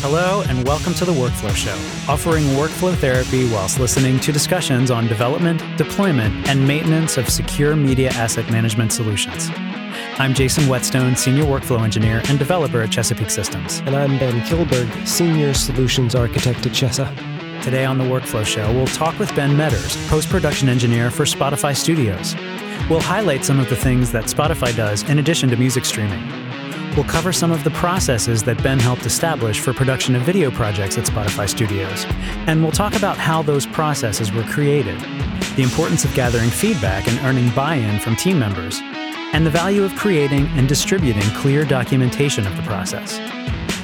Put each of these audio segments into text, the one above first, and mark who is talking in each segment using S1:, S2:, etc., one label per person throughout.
S1: Hello, and welcome to the Workflow Show, offering workflow therapy whilst listening to discussions on development, deployment, and maintenance of secure media asset management solutions. I'm Jason Whetstone, Senior Workflow Engineer and Developer at Chesapeake Systems.
S2: And I'm Ben Kilberg, Senior Solutions Architect at Chesa.
S1: Today on the Workflow Show, we'll talk with Ben Meadors, Post Production Engineer for Spotify Studios. We'll highlight some of the things that Spotify does in addition to music streaming. We'll cover some of the processes that Ben helped establish for production of video projects at Spotify Studios. And we'll talk about how those processes were created, the importance of gathering feedback and earning buy in from team members, and the value of creating and distributing clear documentation of the process.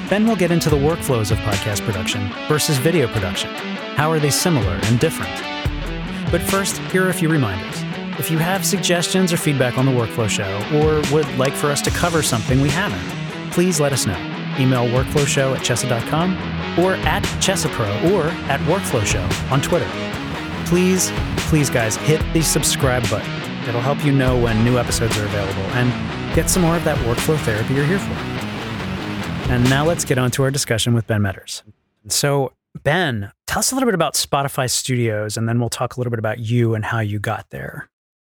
S1: Ben will get into the workflows of podcast production versus video production. How are they similar and different? But first, here are a few reminders. If you have suggestions or feedback on the Workflow Show, or would like for us to cover something we haven't, please let us know. Email workflowshow at chesa.com or at chesapro or at workflowshow on Twitter. Please, please, guys, hit the subscribe button. It'll help you know when new episodes are available and get some more of that workflow therapy you're here for. And now let's get on to our discussion with Ben Meadors. So, Ben, tell us a little bit about Spotify Studios, and then we'll talk a little bit about you and how you got there.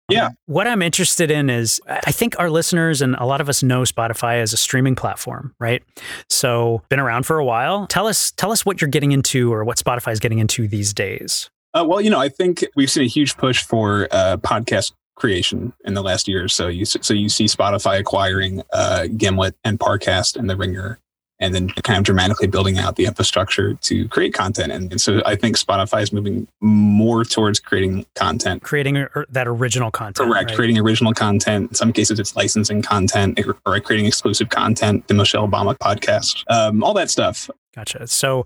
S3: Yeah.
S1: What I'm interested in is I think our listeners and a lot of us know Spotify as a streaming platform, right? So, been around for a while. Tell us tell us what you're getting into or what Spotify is getting into these days.
S3: Uh, well, you know, I think we've seen a huge push for uh, podcast creation in the last year or so. You so you see Spotify acquiring uh, Gimlet and Parcast and The Ringer and then kind of dramatically building out the infrastructure to create content. And, and, so I think Spotify is moving more towards creating content,
S1: creating er, that original content.
S3: Correct, right? creating original content. In some cases, it's licensing content or creating exclusive content. The Michelle Obama podcast, um, all that stuff.
S1: Gotcha. So,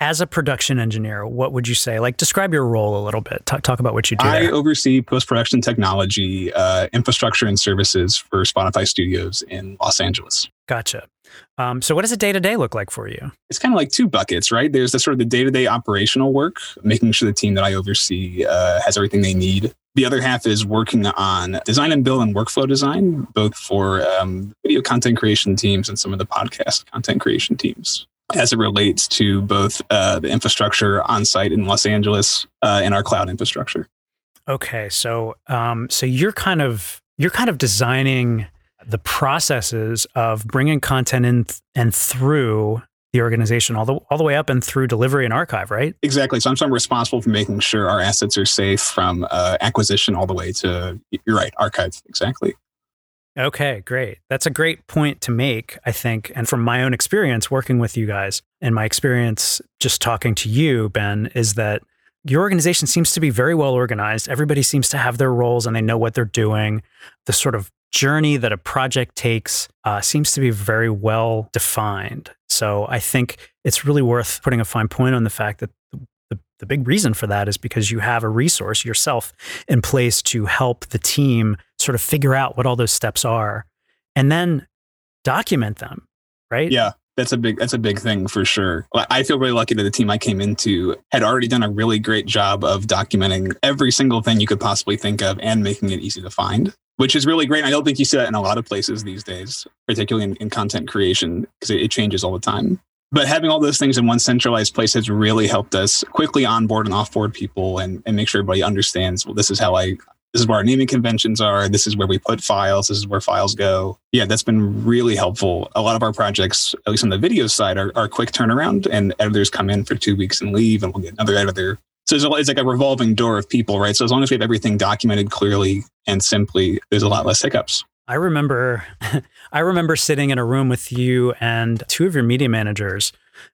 S1: as a production engineer, what would you say? Like, describe your role a little bit. Talk, talk about what you do.
S3: I
S1: there.
S3: oversee post production technology, uh, infrastructure, and services for Spotify Studios in Los Angeles.
S1: Gotcha. Um, so, what does a day to day look like for you?
S3: It's kind of like two buckets, right? There's the sort of the day to day operational work, making sure the team that I oversee uh, has everything they need. The other half is working on design and build and workflow design, both for um, video content creation teams and some of the podcast content creation teams as it relates to both uh, the infrastructure on site in Los Angeles uh, and our cloud infrastructure.
S1: Okay, so um, so you're kind of you're kind of designing the processes of bringing content in th- and through the organization all the all the way up and through delivery and archive, right?
S3: Exactly. So I'm, so I'm responsible for making sure our assets are safe from uh, acquisition all the way to you're right, archive. Exactly.
S1: Okay, great. That's a great point to make, I think. And from my own experience working with you guys and my experience just talking to you, Ben, is that your organization seems to be very well organized. Everybody seems to have their roles and they know what they're doing. The sort of journey that a project takes uh, seems to be very well defined. So I think it's really worth putting a fine point on the fact that the, the big reason for that is because you have a resource yourself in place to help the team sort of figure out what all those steps are and then document them, right?
S3: Yeah that's a big that's a big thing for sure. I feel really lucky that the team I came into had already done a really great job of documenting every single thing you could possibly think of and making it easy to find, which is really great. I don't think you see that in a lot of places these days, particularly in, in content creation because it, it changes all the time. But having all those things in one centralized place has really helped us quickly onboard and offboard people and, and make sure everybody understands, well, this is how I this is where our naming conventions are. This is where we put files. This is where files go. Yeah, that's been really helpful. A lot of our projects, at least on the video side, are, are quick turnaround and editors come in for two weeks and leave and we'll get another editor. So it's, it's like a revolving door of people, right? So as long as we have everything documented clearly and simply, there's a lot less hiccups.
S1: I remember I remember sitting in a room with you and two of your media managers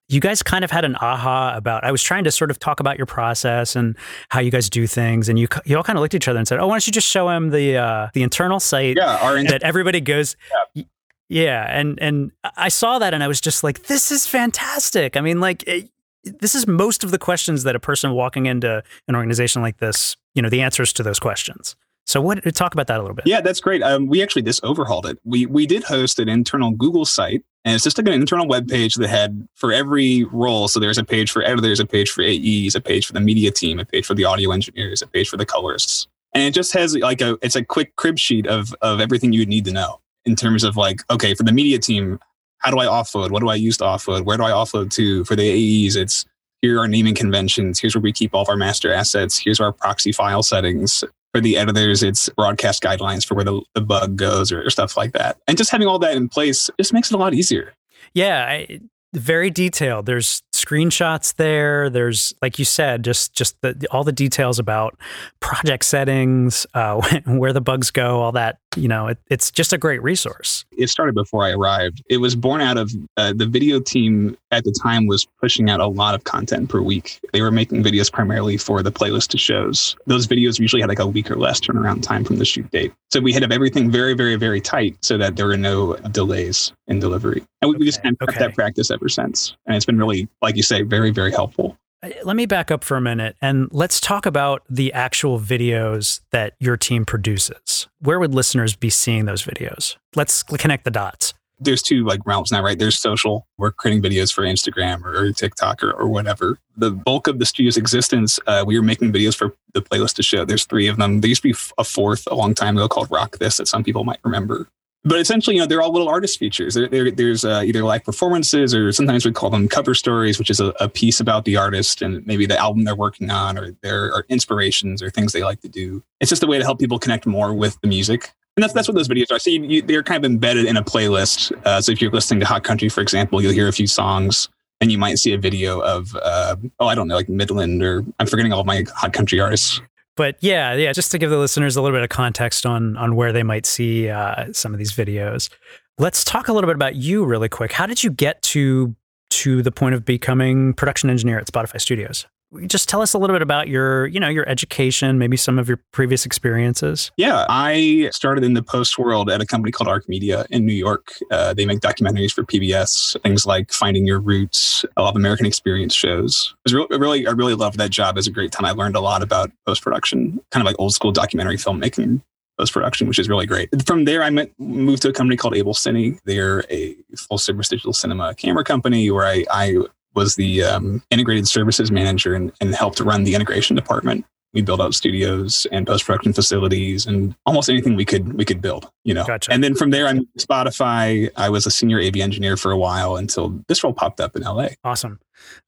S1: you guys kind of had an aha about I was trying to sort of talk about your process and how you guys do things and you you all kind of looked at each other and said, "Oh, why don't you just show him the uh, the internal site
S3: yeah,
S1: that everybody goes yeah. yeah, and and I saw that and I was just like, "This is fantastic." I mean, like it, this is most of the questions that a person walking into an organization like this, you know, the answers to those questions. So what talk about that a little bit?
S3: Yeah, that's great. Um, we actually just overhauled it. We we did host an internal Google site, and it's just like an internal web page that had for every role. So there's a page for editors, a page for AEs, a page for the media team, a page for the audio engineers, a page for the colorists, and it just has like a it's a quick crib sheet of of everything you would need to know in terms of like okay for the media team how do I offload? What do I use to offload? Where do I offload to? For the AEs, it's here are naming conventions. Here's where we keep all of our master assets. Here's our proxy file settings. For the editors, it's broadcast guidelines for where the, the bug goes or, or stuff like that. And just having all that in place just makes it a lot easier.
S1: Yeah, I, very detailed. There's screenshots there. There's, like you said, just just the, all the details about project settings, uh, where the bugs go, all that. You know, it, it's just a great resource.
S3: It started before I arrived. It was born out of uh, the video team at the time was pushing out a lot of content per week. They were making videos primarily for the playlist to shows. Those videos usually had like a week or less turnaround time from the shoot date. So we had to have everything very, very, very tight so that there were no delays in delivery. And we, okay. we just kind of kept okay. that practice ever since. And it's been really, like you say, very, very helpful.
S1: Uh, let me back up for a minute and let's talk about the actual videos that your team produces. Where would listeners be seeing those videos? Let's connect the dots.
S3: There's two like realms now, right? There's social. We're creating videos for Instagram or, TikTok or, or, whatever. The bulk of the studio's existence, uh, we were making videos for the playlist to show. There's three of them. There used to be a fourth a long time ago called Rock This that some people might remember but essentially, you know, they're all little artist features. They're, they're, there's uh, either live performances or sometimes we call them cover stories, which is a, a, piece about the artist and maybe the album they're working on or their inspirations or things they like to do. It's just a way to help people connect more with the music. And that's, that's what those videos are. So you, you, they're kind of embedded in a playlist. Uh, so if you're listening to Hot Country, for example, you'll hear a few songs and you might see a video of, uh, oh, I don't know, like Midland or I'm forgetting all my Hot Country artists
S1: but yeah, yeah, just to give the listeners a little bit of context on on where they might see uh, some of these videos. Let's talk a little bit about you really quick. How did you get to to the point of becoming production engineer at Spotify Studios? Just tell us a little bit about your you know your education maybe some of your previous experiences.
S3: Yeah i started in the post world at a company called arc media in new york. Uh, they make documentaries for pbs things like finding your roots a lot of american experience shows. It was really, really i really loved that job. It was a great time. I learned a lot about post production kind of like old school documentary filmmaking post production, which is really great. From there, I met, moved to a company called AbelCine. They're a full service digital cinema camera company where I, I was the um, integrated services manager and, and helped run the integration department. We built out studios and post production facilities and almost anything we could we could build, you know. Gotcha. And then from there, I'm Spotify. I was a senior AV engineer for a while until this role popped up in LA.
S1: Awesome.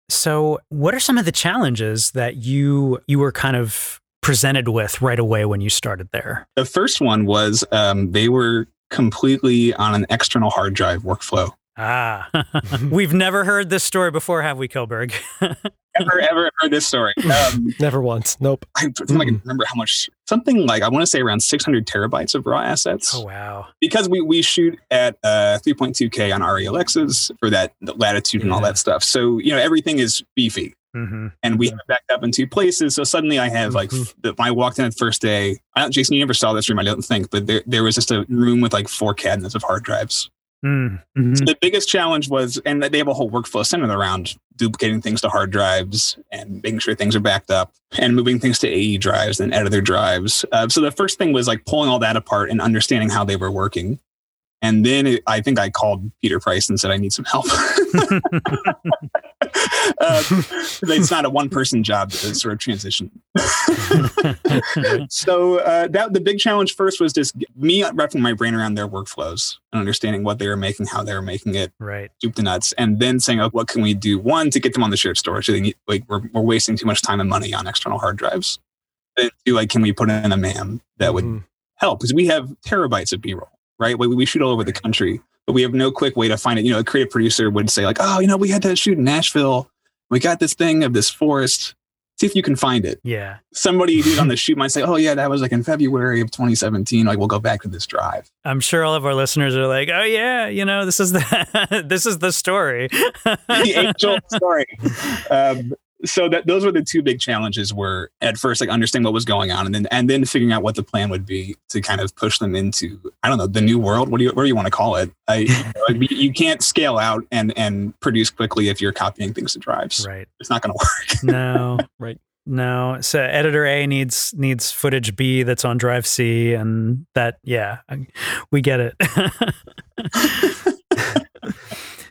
S1: So, what are some of the challenges that you you were kind of presented with right away when you started there?
S3: The first one was um, they were completely on an external hard drive workflow.
S1: Ah, we've never heard this story before, have we, Kilberg?
S3: never ever heard this story?
S2: Um, never once. Nope.
S3: I, I can remember how much. Something like I want to say around 600 terabytes of raw assets.
S1: Oh wow!
S3: Because we we shoot at uh, 3.2K on ARRI Alexas for that latitude yeah. and all that stuff. So you know everything is beefy. Mm-hmm. And we have it backed up in two places. So suddenly I have like, mm-hmm. the, I walked in the first day. I don't, Jason, you never saw this room, I don't think, but there, there was just a room with like four cabinets of hard drives. Mm-hmm. So the biggest challenge was, and they have a whole workflow centered around duplicating things to hard drives and making sure things are backed up and moving things to AE drives and editor drives. Uh, so the first thing was like pulling all that apart and understanding how they were working. And then it, I think I called Peter Price and said, I need some help. uh, it's not a one person job to sort of transition. so uh, that the big challenge first was just me wrapping my brain around their workflows and understanding what they were making, how they were making it,
S1: right?
S3: Soup to nuts, and then saying, oh, what can we do? One to get them on the shared storage. So they need, like we're, we're wasting too much time and money on external hard drives. Then two, like, can we put in a MAM that would mm. help? Because we have terabytes of B roll, right? We, we shoot all over the country but we have no quick way to find it. You know, a creative producer would say like, "Oh, you know, we had to shoot in Nashville. We got this thing of this forest. See if you can find it."
S1: Yeah.
S3: Somebody who's on the shoot might say, "Oh, yeah, that was like in February of 2017. Like, we'll go back to this drive."
S1: I'm sure all of our listeners are like, "Oh yeah, you know, this is the this is the story,
S3: the angel story." Um, so that those were the two big challenges were at first like understanding what was going on and then and then figuring out what the plan would be to kind of push them into i don't know the new world? What do you what do you want to call it? I, you, know, you can't scale out and and produce quickly if you're copying things to drives.
S1: Right.
S3: It's not going to work.
S1: No.
S2: Right.
S1: No. So editor a needs needs footage b that's on drive c and that yeah we get it.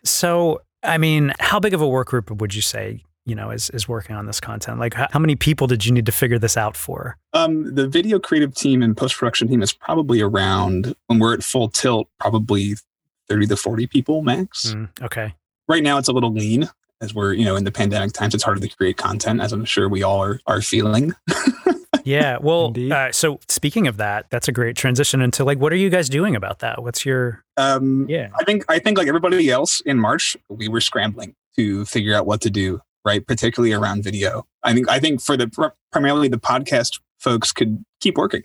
S1: So I mean, how big of a work group would you say you know is is working on this content like how many people did you need to figure this out for
S3: um, the video creative team and post-production team is probably around when we're at full tilt probably 30 to 40 people max.
S1: Mm, okay.
S3: Right now, it's a little lean as we're, you know, in the pandemic times, it's harder to create content, as I'm sure we all are, are feeling.
S1: Yeah. Well, uh, so speaking of that, that's a great transition into like, what are you guys doing about that? What's your,
S3: Um,
S1: yeah.
S3: I think I think like everybody else in March, we were scrambling to figure out what to do, right? Particularly around video. I think I think for the primarily the podcast folks could keep working,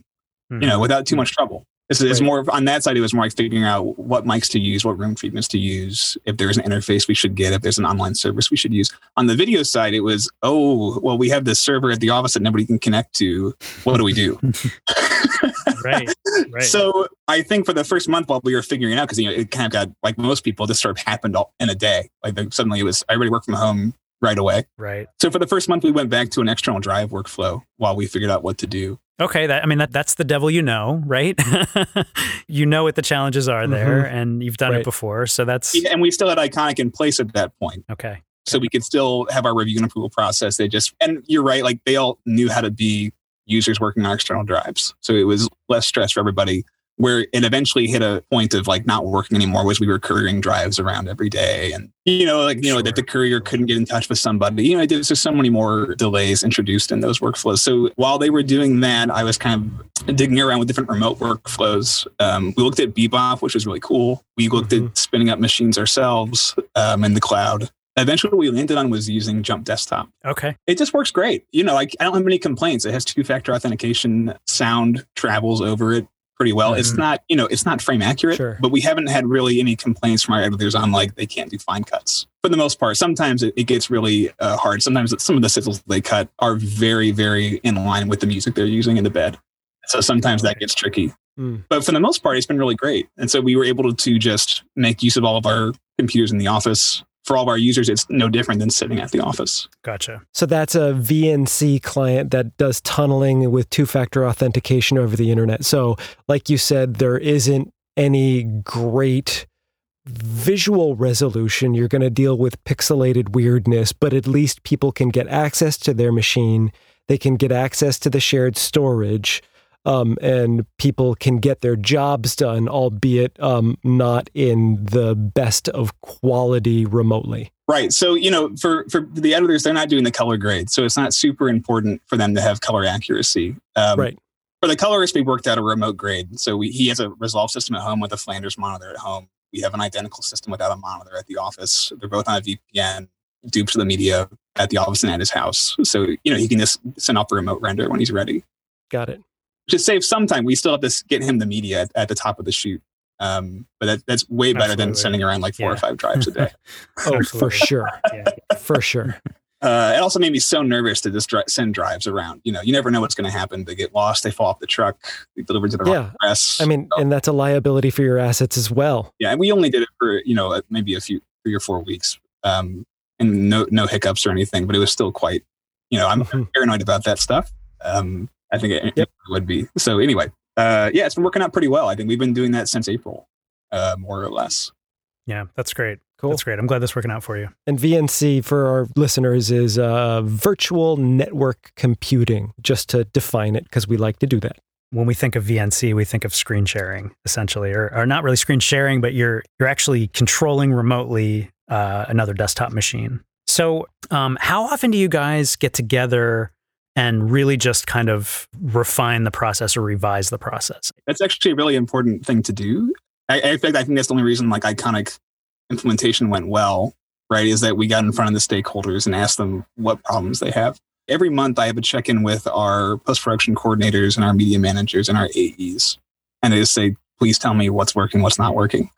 S3: you know, mm-hmm. without too much trouble. It's, it's
S2: Right.
S3: more on that side. It was more like figuring out what mics to use, what room treatments to use, if there's an interface we should get, if there's an online service we should use. On the video side, it was oh well, we have this server at the office that nobody can connect to. What do we do?
S1: right. Right.
S3: So I think for the first month while we were figuring it out, because you know it kind of got like most people, this sort of happened all in a day. Like suddenly it was I already worked from home right away.
S1: right.
S3: So for the first month, we went back to an external drive workflow while we figured out what to do.
S1: Okay. That, I mean, that, that's the devil you know, right? you know what the challenges are there mm-hmm. and you've done it before. So that's
S3: And we still had iconik in place at that point.
S1: okay.
S3: So we could still have our review and approval process. They just, and you're right, like they all knew how to be users working on external drives. So it was less stress for everybody. Where it eventually hit a point of like not working anymore was we were couriering drives around every day. And, you know, like, you know, that the courier couldn't get in touch with somebody. You know, there's just so many more delays introduced in those workflows. So while they were doing that, I was kind of digging around with different remote workflows. Um, we looked at Bebop, which was really cool. We looked at spinning up machines ourselves um, in the cloud. Eventually, what we landed on was using Jump Desktop.
S1: Okay.
S3: It just works great. You know, like I don't have any complaints. It has two-factor authentication. Sound travels over it pretty well. It's
S1: Mhm.
S3: not, you know, it's not frame accurate,
S2: Sure.
S3: but we haven't had really any complaints from our editors on like they can't do fine cuts for the most part. Sometimes it, it gets really uh, hard. Sometimes some of the sizzles they cut are very, very in line with the music they're using in the bed. So sometimes that gets tricky.
S2: Mm.
S3: But for the most part, it's been really great. And so we were able to just make use of all of our computers in the office. For all of our users, it's no different than sitting at the office.
S1: Gotcha.
S2: So that's a VNC client that does tunneling with two factor authentication over the internet. So, like you said, there isn't any great visual resolution. You're going to deal with pixelated weirdness, but at least people can get access to their machine. They can get access to the shared storage. Um, and people can get their jobs done, albeit um, not in the best of quality remotely.
S3: Right. So, you know, for, for the editors, they're not doing the color grade. So it's not super important for them to have color accuracy. Um,
S2: Right.
S3: For the colorist, we worked out a remote grade. So we, he has a Resolve system at home with a Flanders monitor at home. We have an identical system without a monitor at the office. They're both on a VPN, dupes to the media at the office and at his house. So, you know, he can just send off the remote render when he's ready.
S2: Got it.
S3: Just save some time. We still have to get him the media at, at the top of the shoot. Um, but that, that's way better than sending around like four or five drives a day.
S2: Oh, for sure.
S1: Yeah.
S2: For sure.
S3: uh, it also made me so nervous to just dri- send drives around. You know, you never know what's going to happen. They get lost, they fall off the truck, they delivered to the
S2: Yeah.
S3: wrong address.
S2: I mean, and that's a liability for your assets as well.
S3: yeah, and we only did it for you know uh, maybe a few three or four weeks, um, and no no hiccups or anything. But it was still quite, you know, I'm
S2: Mhm.
S3: paranoid about that stuff. Um, I think it, it
S2: Yep.
S3: would be. So anyway, uh, yeah, it's been working out pretty well. I think we've been doing that since April, uh, more or less.
S1: Yeah. That's great.
S2: Cool.
S1: That's great. I'm glad that's working out for you.
S2: And VNC for our listeners is uh, virtual network computing, just to define it, because we like to do that.
S1: when we think of VNC, we think of screen sharing essentially, or, or not really screen sharing, but you're you're actually controlling remotely uh, another desktop machine. So, um, how often do you guys get together and really just kind of refine the process or revise the process?
S3: That's actually a really important thing to do. I, I think I think that's the only reason like iconik implementation went well, right? Is that we got in front of the stakeholders and asked them what problems they have. Every month I have a check-in with our post-production coordinators and our media managers and our AEs. And I just say, please tell me what's working, what's not working.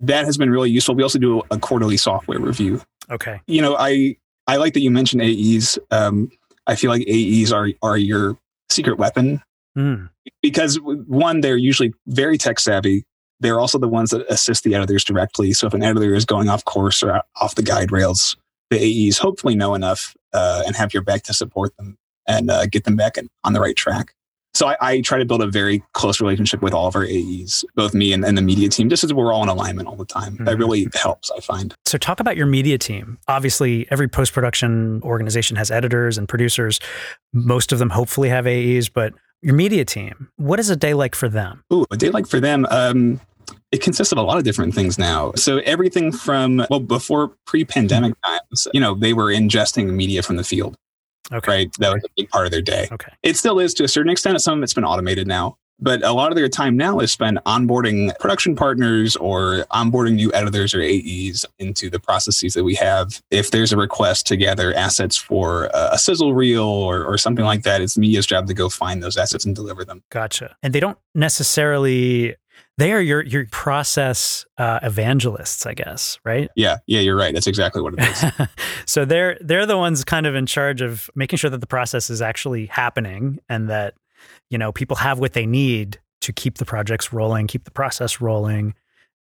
S3: That has been really useful. We also do a quarterly software review
S1: Okay.
S3: you know, I I like that you mentioned AEs. Um, I feel like AEs are are your secret weapon
S1: Mm,
S3: because one, they're usually very tech savvy. They're also the ones that assist the editors directly. So if an editor is going off course or off the guide rails, the AEs hopefully know enough uh, and have your back to support them and uh, get them back in, on the right track. So I, I try to build a very close relationship with all of our AEs, both me and, and the media team, just as we're all in alignment all the time. That
S1: Mhm.
S3: really helps, I find.
S1: So, talk about your media team. Obviously, every post production organization has editors and producers. Most of them hopefully have AEs, but your media team, what is a day like for them?
S3: Ooh, a day like for them. Um, it consists of a lot of different things now. So everything from well, before pre-pandemic times, you know, they were ingesting media from the field.
S1: Okay.
S3: Right. That was a big part of their day.
S1: Okay.
S3: It still is to a certain extent. Some of it's been automated now. But a lot of their time now is spent onboarding production partners or onboarding new editors or AEs into the processes that we have. If there's a request to gather assets for a sizzle reel or, or something like that, it's media's job to go find those assets and deliver them.
S1: Gotcha. And they don't necessarily they are your your process uh, evangelists, I guess, right?
S3: Yeah, yeah, you're right. That's exactly what it is.
S1: so they're they're the ones kind of in charge of making sure that the process is actually happening and that you know people have what they need to keep the projects rolling, keep the process rolling,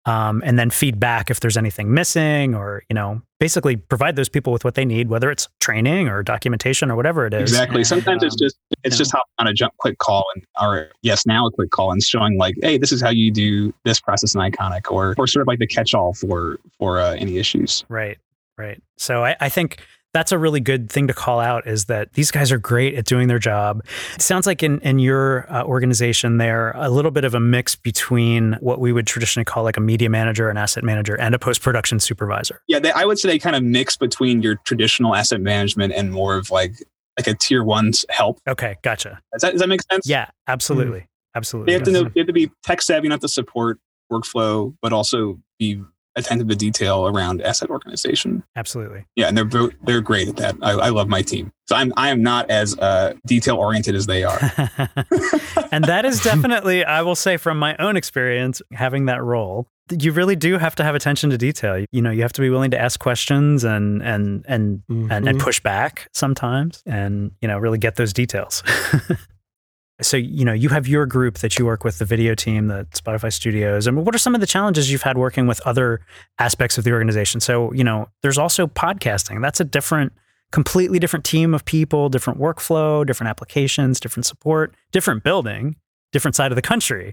S1: um, and then feedback if there's anything missing, or you know, basically provide those people with what they need, whether it's training or documentation or whatever it is.
S3: Exactly.
S1: And,
S3: Sometimes
S1: um,
S3: it's just it's
S1: you
S3: just hop on a jump quick call and or yes now a quick call and showing like hey this is how you do this process in iconik or or sort of like the catch all for for uh, any issues.
S1: Right. Right. So I, I think that's a really good thing to call out is that these guys are great at doing their job. It sounds like in, in your uh, organization, they're a little bit of a mix between what we would traditionally call like a media manager, an asset manager, and a post production supervisor.
S3: Yeah, they, I would say they kind of mix between your traditional asset management and more of like like a tier one help.
S1: Okay, gotcha.
S3: Does that, does that make sense?
S1: Yeah, absolutely. Mm-hmm. Absolutely.
S3: They have to know, they have to be tech savvy enough to support workflow, but also be attentive to detail around asset organization.
S1: Absolutely.
S3: Yeah, and they're they're great at that. I, I love my team. So I'm I am not as uh, detail oriented as they are.
S1: and that is definitely, I will say, from my own experience, having that role, you really do have to have attention to detail. You know, you have to be willing to ask questions and and and mm-hmm. and, and push back sometimes, and you know, really get those details. so you know you have your group that you work with the video team the spotify studios. And what are some of the challenges you've had working with other aspects of the organization? So you know there's also podcasting. That's a different completely different team of people different workflow different applications different support different building different side of the country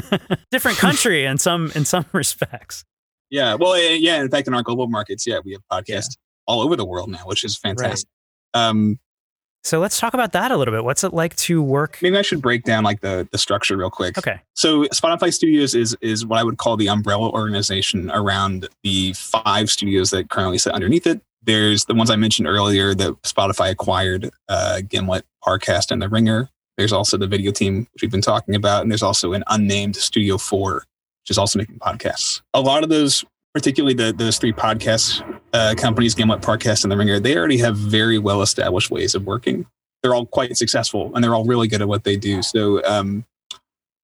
S1: different country in some in some respects.
S3: Yeah well yeah in fact in our global markets yeah we have podcasts yeah. all over the world now which is fantastic. Right. um
S1: so let's talk about that a little bit. What's it like to work?
S3: Maybe I should break down like the the structure real quick.
S1: Okay.
S3: So Spotify Studios is is what I would call the umbrella organization around the five studios that currently sit underneath it. There's the ones I mentioned earlier that Spotify acquired, uh, Gimlet, Parcast, and The Ringer. There's also the video team, which we've been talking about, and there's also an unnamed Studio Four, which is also making podcasts. A lot of those particularly the, those three podcast uh, companies, Gimlet, Parcast, and The Ringer, they already have very well established ways of working. They're all quite successful and they're all really good at what they do. So, um,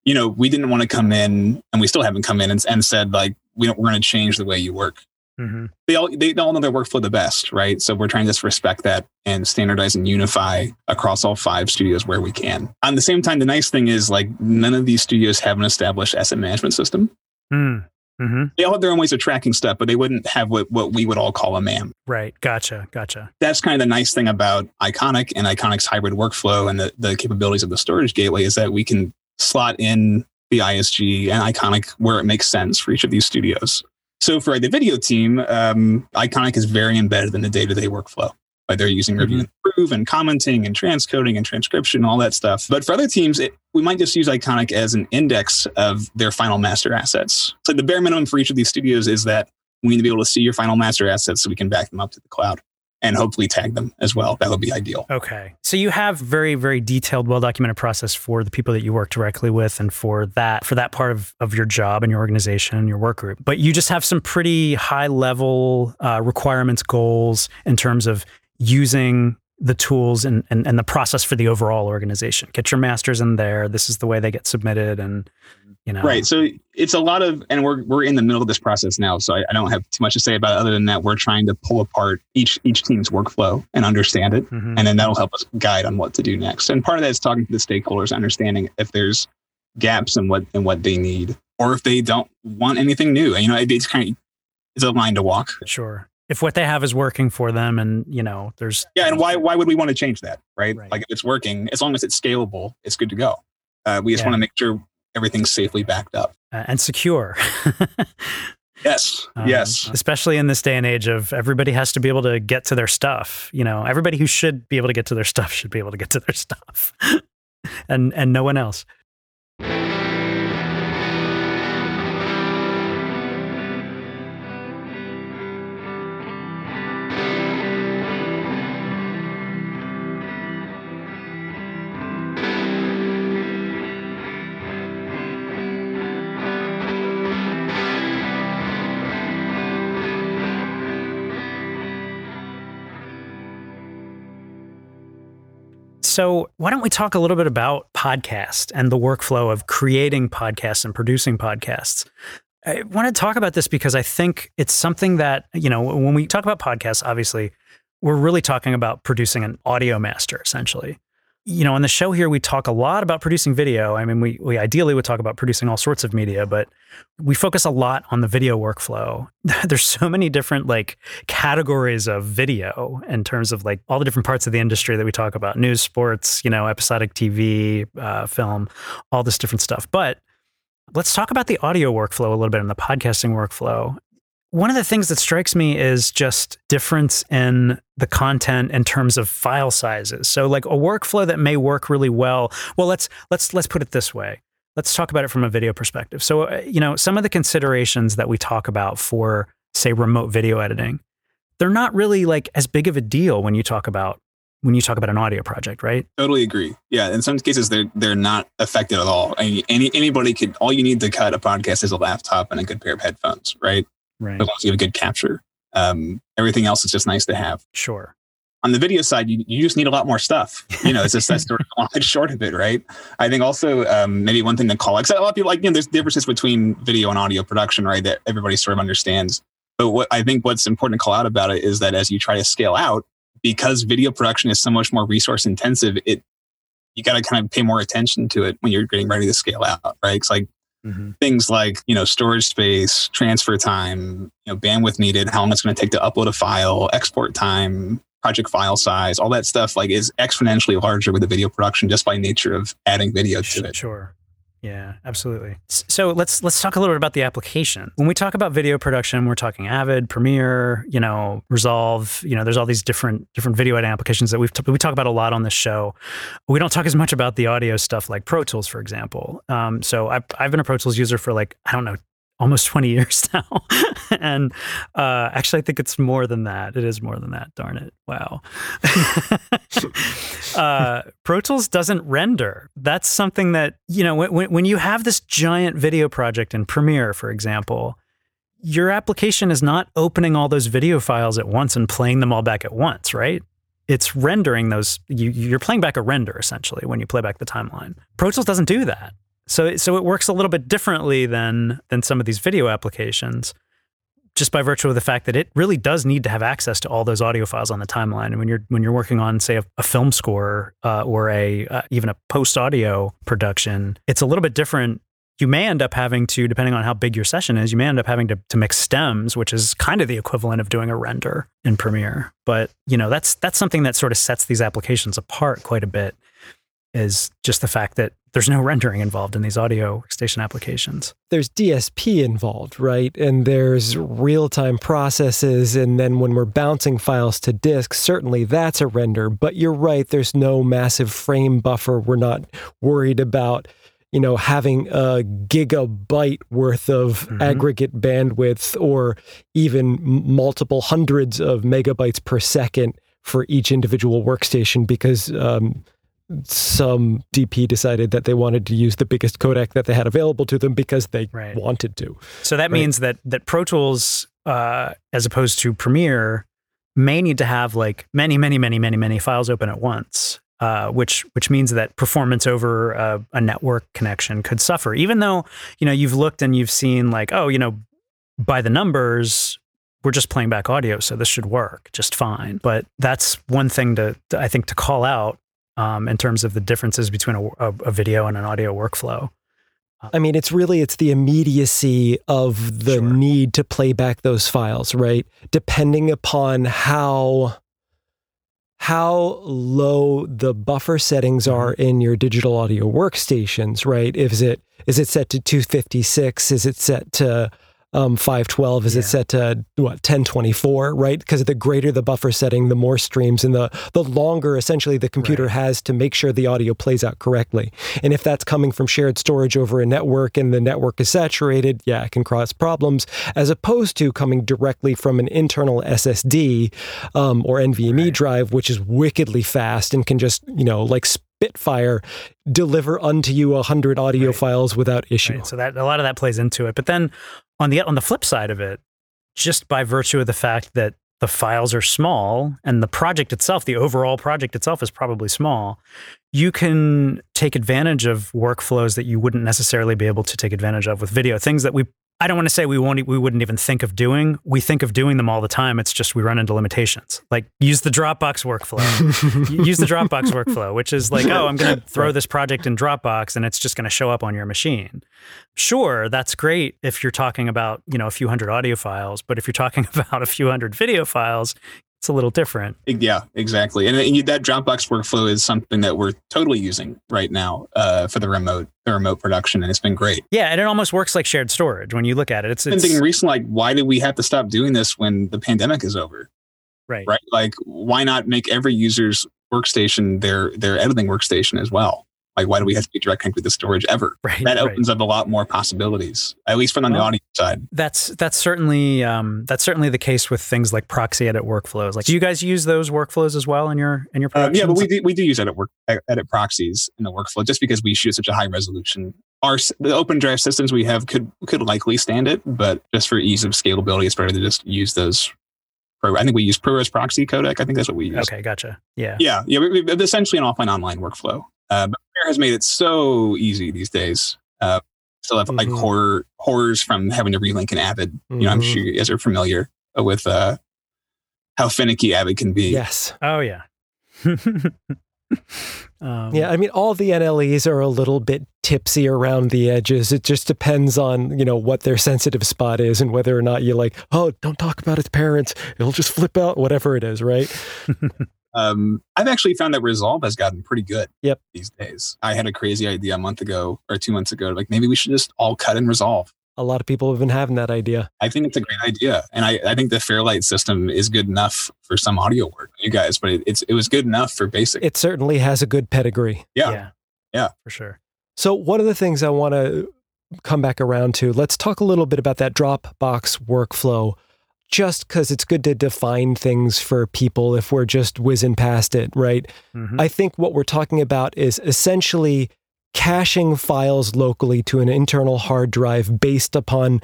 S3: you know, we didn't want to come in, and we still haven't come in and, and said like we don't, we're going to change the way you work. Mm-hmm. They all they all know their workflow the best, right? So we're trying to just respect that and standardize and unify across all five studios where we can. On the same time, the nice thing is like none of these studios have an established asset management system.
S1: Mm. Mm-hmm.
S3: They all have their own ways of tracking stuff, but they wouldn't have what, what we would all call a MAM.
S1: Right. Gotcha. Gotcha.
S3: That's kind of the nice thing about iconik and iconik's hybrid workflow and the, the capabilities of the storage gateway is that we can slot in the ISG and iconik where it makes sense for each of these studios. So for the video team, um, iconik is very embedded in the day to day workflow. Like they're using review mm-hmm. and improve and commenting and transcoding and transcription, and all that stuff. But for other teams, it, we might just use iconik as an index of their final master assets. So the bare minimum for each of these studios is that we need to be able to see your final master assets so we can back them up to the cloud and hopefully tag them as well. That would be ideal.
S1: Okay. So you have very, very detailed, well documented process for the people that you work directly with and for that for that part of, of your job and your organization, and your work group. But you just have some pretty high level uh, requirements, goals in terms of using the tools and, and, and the process for the overall organization. Get your masters in there. This is the way they get submitted and you know.
S3: Right. So it's a lot of and we're we're in the middle of this process now. So I, I don't have too much to say about it other than that we're trying to pull apart each each team's workflow and understand it. Mm-hmm. And then that'll help us guide on what to do next. And part of that is talking to the stakeholders, understanding if there's gaps in what in what they need or if they don't want anything new. You know, it's kind of it's a line to walk.
S1: Sure if what they have is working for them and you know there's
S3: yeah and why why would we want to change that right, right. like if it's working as long as it's scalable it's good to go. Uh, we just yeah. want to make sure everything's safely backed up.
S1: Uh, and secure.
S3: Yes um, yes.
S1: especially in this day and age of everybody has to be able to get to their stuff you know? Everybody who should be able to get to their stuff should be able to get to their stuff. And and no one else So, why don't we talk a little bit about podcast and the workflow of creating podcasts and producing podcasts? I want to talk about this because I think it's something that, you know, when we talk about podcasts, obviously, we're really talking about producing an audio master essentially you know, on the show here, we talk a lot about producing video. I mean, we, we ideally would talk about producing all sorts of media, but we focus a lot on the video workflow. There's so many different like categories of video in terms of like all the different parts of the industry that we talk about news, sports, you know, episodic TV, uh, film, all this different stuff. But let's talk about the audio workflow a little bit and the podcasting workflow. One of the things that strikes me is just difference in the content in terms of file sizes. So like a workflow that may work really well. Well, let's let's let's put it this way. Let's talk about it from a video perspective. So uh, you know, some of the considerations that we talk about for say remote video editing, they're not really like as big of a deal when you talk about when you talk about an audio project, right?
S3: Totally agree. Yeah, in some cases they're they're not affected at all. I mean, any anybody could all you need to cut a podcast is a laptop and a good pair of headphones, right?
S1: Right.
S3: As long as you have a good capture. Um, everything else is just nice to have.
S1: Sure.
S3: On the video side, you, you just need a lot more stuff. You know, it's just that's sort of short of it, right? I think also um, maybe one thing to call out, a lot of people like, you know, there's differences between video and audio production, right? That everybody sort of understands. But what I think what's important to call out about it is that as you try to scale out, because video production is so much more resource intensive, it you got to kind of pay more attention to it when you're getting ready to scale out, right? It's like Mm-hmm. Things like you know storage space, transfer time, you know bandwidth needed, how long it's going to take to upload a file, export time, project file size, all that stuff like is exponentially larger with the video production just by nature of adding video to it.
S1: Sure. Yeah, absolutely. So let's let's talk a little bit about the application. When we talk about video production, we're talking Avid, Premiere, you know, Resolve. You know, there's all these different different video editing applications that we've t- we talk about a lot on this show. We don't talk as much about the audio stuff like Pro Tools, for example. Um, so I've I've been a Pro Tools user for like I don't know almost 20 years now. and uh, actually, I think it's more than that. It is more than that. Darn it. Wow. uh, Pro Tools doesn't render. That's something that, you know, when, when you have this giant video project in Premiere, for example, your application is not opening all those video files at once and playing them all back at once, right? It's rendering those. You, you're playing back a render essentially when you play back the timeline. Pro Tools doesn't do that. So so it works a little bit differently than than some of these video applications just by virtue of the fact that it really does need to have access to all those audio files on the timeline. And when you're when you're working on, say, a, a film score uh, or a uh, even a post audio production, it's a little bit different. You may end up having to, depending on how big your session is, you may end up having to, to mix stems, which is kind of the equivalent of doing a render in Premiere. But you know, that's that's something that sort of sets these applications apart quite a bit is just the fact that there's no rendering involved in these audio station applications.
S2: There's DSP involved, right? And there's real time processes. And then when we're bouncing files to disk, certainly that's a render. But you're right, there's no massive frame buffer. We're not worried about, you know, having a gigabyte worth of mm-hmm. aggregate bandwidth or even multiple hundreds of megabytes per second for each individual workstation because um, some DP decided that they wanted to use the biggest codec that they had available to them because they right. wanted to.
S1: So that right? means that that Pro Tools, uh, as opposed to Premiere, may need to have like many, many, many, many, many files open at once. Uh, which which means that performance over a, a network connection could suffer. Even though you know you've looked and you've seen like oh you know by the numbers we're just playing back audio, so this should work just fine. But that's one thing to, to, I think to call out um, in terms of the differences between a, a, a video and an audio workflow.
S2: I mean, it's really it's the immediacy of the sure. need to play back those files, right? Depending upon how how low the buffer settings mm-hmm. are in your digital audio workstations, right? Is it is it set to 256? Is it set to um, 512 is yeah. it set to what 1024 right because the greater the buffer setting the more streams and the the longer essentially the computer right. has to make sure the audio plays out correctly and if that's coming from shared storage over a network and the network is saturated yeah it can cause problems as opposed to coming directly from an internal ssd um, or nvme right. drive which is wickedly fast and can just you know like Spitfire deliver unto you a hundred audio right. files without issue. Right.
S1: So that a lot of that plays into it. But then on the on the flip side of it, just by virtue of the fact that the files are small and the project itself, the overall project itself is probably small, you can take advantage of workflows that you wouldn't necessarily be able to take advantage of with video. Things that we I don't want to say we won't we wouldn't even think of doing. We think of doing them all the time. It's just we run into limitations. Like use the Dropbox workflow. use the Dropbox workflow, which is like, oh, I'm going to throw this project in Dropbox and it's just going to show up on your machine. Sure, that's great if you're talking about, you know, a few hundred audio files, but if you're talking about a few hundred video files, it's a little different.
S3: Yeah, exactly. And, and that Dropbox workflow is something that we're totally using right now uh, for the remote the remote production, and it's been great.
S1: Yeah, and it almost works like shared storage when you look at it. It's,
S3: been thinking recently, like, why did we have to stop doing this when the pandemic is over?
S1: Right.
S3: Right. Like, why not make every user's workstation their their editing workstation as well? Like, why do we have to be direct connected to storage ever?
S1: Right,
S3: that
S1: right.
S3: opens up a lot more possibilities, at least from on the
S1: Well,
S3: audio side.
S1: That's that's certainly um, that's certainly the case with things like proxy edit workflows. Like, do you guys use those workflows as well in your in your
S3: Uh, yeah, but we do, we do use edit work edit proxies in the workflow just because we shoot such a high resolution. Our the open drive systems we have could could likely stand it, but just for ease of scalability, it's better to just use those. I think we use ProRes proxy codec. I think that's what we use.
S1: Okay, gotcha. Yeah.
S3: Yeah, yeah, we, we, essentially an offline online workflow. Uh, but Premiere has made it so easy these days. Uh, still have like
S2: Mhm.
S3: horror horrors from having to relink an Avid. You know, I'm
S2: Mhm.
S3: sure you guys are familiar with uh, how finicky Avid can be.
S2: Yes.
S1: Oh yeah. um,
S2: Yeah, I mean, all the NLEs are a little bit tipsy around the edges. It just depends on, you know, what their sensitive spot is and whether or not you're like, oh, don't talk about its parents. It'll just flip out, whatever it is, right?
S3: Um, I've actually found that Resolve has gotten pretty good.
S2: Yep.
S3: These days, I had a crazy idea a month ago or two months ago. Like maybe we should just all cut in Resolve.
S2: A lot of people have been having that idea.
S3: I think it's a great idea, and I, I think the Fairlight system is good enough for some audio work, you guys. But it, it's it was good enough for basic.
S2: It certainly has a good pedigree.
S3: yeah.
S1: yeah.
S3: Yeah.
S1: For sure.
S2: So, one of the things I want to come back around to, let's talk a little bit about that Dropbox workflow, just because it's good to define things for people if we're just whizzing past it, right?
S1: Mhm.
S2: I think what we're talking about is essentially caching files locally to an internal hard drive based upon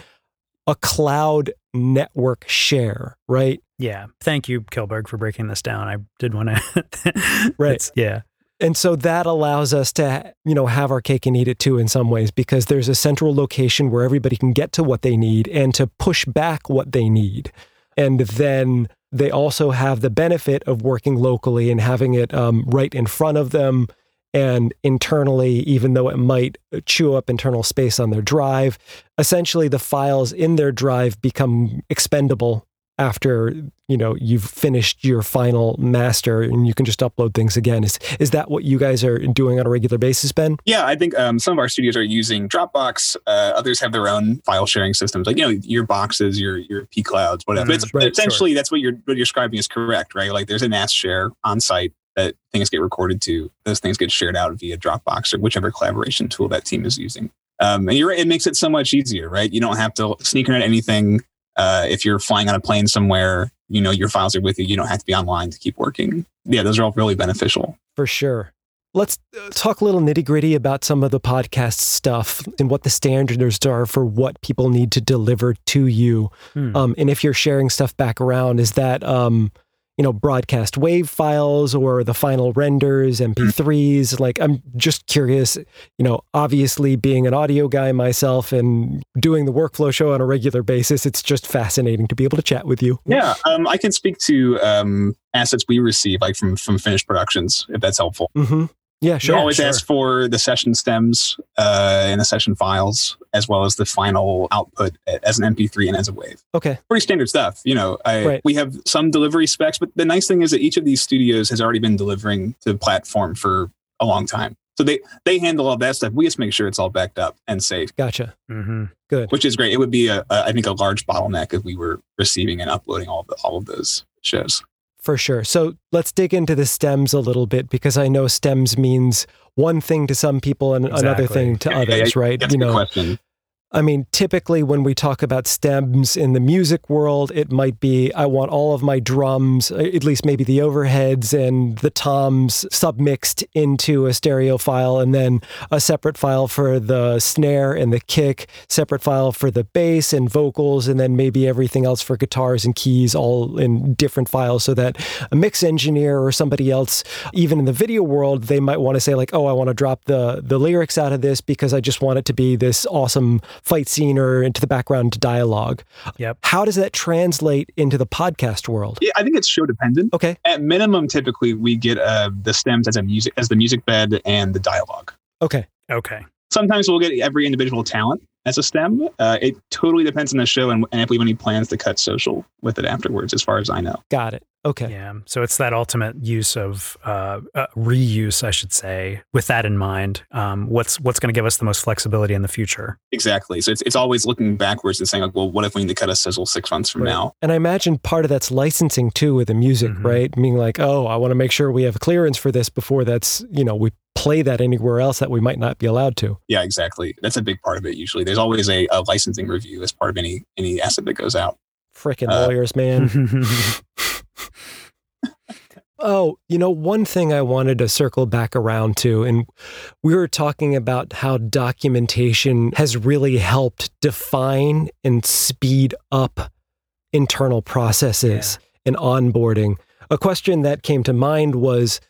S2: a cloud network share, right?
S1: Yeah. Thank you, Kilberg, for breaking this down. I did want to.
S2: Right.
S1: Yeah.
S2: And so that allows us to, you know, have our cake and eat it too in some ways because there's a central location where everybody can get to what they need and to push back what they need. And then they also have the benefit of working locally and having it um, right in front of them and internally, even though it might chew up internal space on their drive. Essentially, the files in their drive become expendable after you know you've finished your final master and you can just upload things again is is that what you guys are doing on a regular basis ben
S3: Yeah, I think um, some of our studios are using Dropbox. Uh, others have their own file sharing systems, like you know your boxes, your your P clouds, whatever.
S1: Mm,
S3: it's
S2: right,
S3: essentially that's what you're what you're describing is correct, right? Like there's a NAS share on site that things get recorded to. Those things get shared out via Dropbox or whichever collaboration tool that team is using. Um, and you're right, it makes it so much easier, right? You don't have to sneak around anything. Uh, if you're flying on a plane somewhere, you know your files are with you. You don't have to be online to keep working. Yeah, those are all really beneficial.
S2: for sure let's uh, talk a little nitty gritty about some of the podcast stuff and what the standards are for what people need to deliver to you
S1: Hmm.
S2: um, and if you're sharing stuff back around is that um, you know broadcast wave files or the final renders mp3s like i'm just curious you know obviously being an audio guy myself and doing the workflow show on a regular basis it's just fascinating to be able to chat with you.
S3: Yeah, um, I can speak to um, assets we receive, like from from finished productions, if that's helpful.
S2: hmm yeah
S3: We
S2: sure
S3: always
S1: sure.
S3: ask for the session stems uh, and the session files, as well as the final output as an MP3 and as a wave.
S2: okay
S3: Pretty standard stuff, you know. I,
S2: Right.
S3: We have some delivery specs, but the nice thing is that each of these studios has already been delivering to the platform for a long time. So they they handle all that stuff. We just make sure it's all backed up and safe,
S2: gotcha
S1: Mhm. Good.
S3: Which is great. It would be a, a I think a large bottleneck if we were receiving and uploading all of the, all of those shows.
S2: For sure. So let's dig into the stems a little bit because I know stems means one thing to some people and another thing to
S3: Yeah, yeah,
S2: others, right?
S3: That's
S2: you know,
S3: question.
S2: I mean, typically when we talk about stems in the music world, it might be I want all of my drums, uh, at least maybe the overheads and the toms submixed into a stereo file, and then a separate file for the snare and the kick, separate file for the bass and vocals, and then maybe everything else for guitars and keys all in different files so that a mix engineer or somebody else, even in the video world, they might want to say, like, oh, I want to drop the, the lyrics out of this because I just want it to be this awesome fight scene or into the background dialogue.
S1: Yep.
S2: How does that translate into the podcast world?
S3: Yeah, I think it's show dependent.
S2: Okay.
S3: At minimum, typically we get uh, the stems as a music as the music bed and the dialogue.
S2: Okay.
S1: Okay.
S3: Sometimes we'll get every individual talent as a stem. Uh, it totally depends on the show and, and if we have any plans to cut social with it afterwards, as far as I know.
S2: Got it. Okay.
S1: Yeah. So it's that ultimate use of uh, uh, reuse, I should say. With that in mind, um, what's what's going to give us the most flexibility in the future?
S3: Exactly. So it's, it's always looking backwards and saying, like, well, what if we need to cut a sizzle six months from
S2: Right.
S3: now?
S2: And I imagine part of that's licensing too with the music,
S1: Mhm.
S2: right? Meaning like, oh, I want to make sure we have clearance for this before that's, you know, we play that anywhere else that we might not be allowed to.
S3: Yeah, exactly. That's a big part of it. Usually, there's always a, a licensing review as part of any any asset that goes out.
S2: Frickin'
S3: Uh,
S2: lawyers, man. Oh, you know, one thing I wanted to circle back around to, and we were talking about how documentation has really helped define and speed up internal processes and onboarding. A question that came to mind was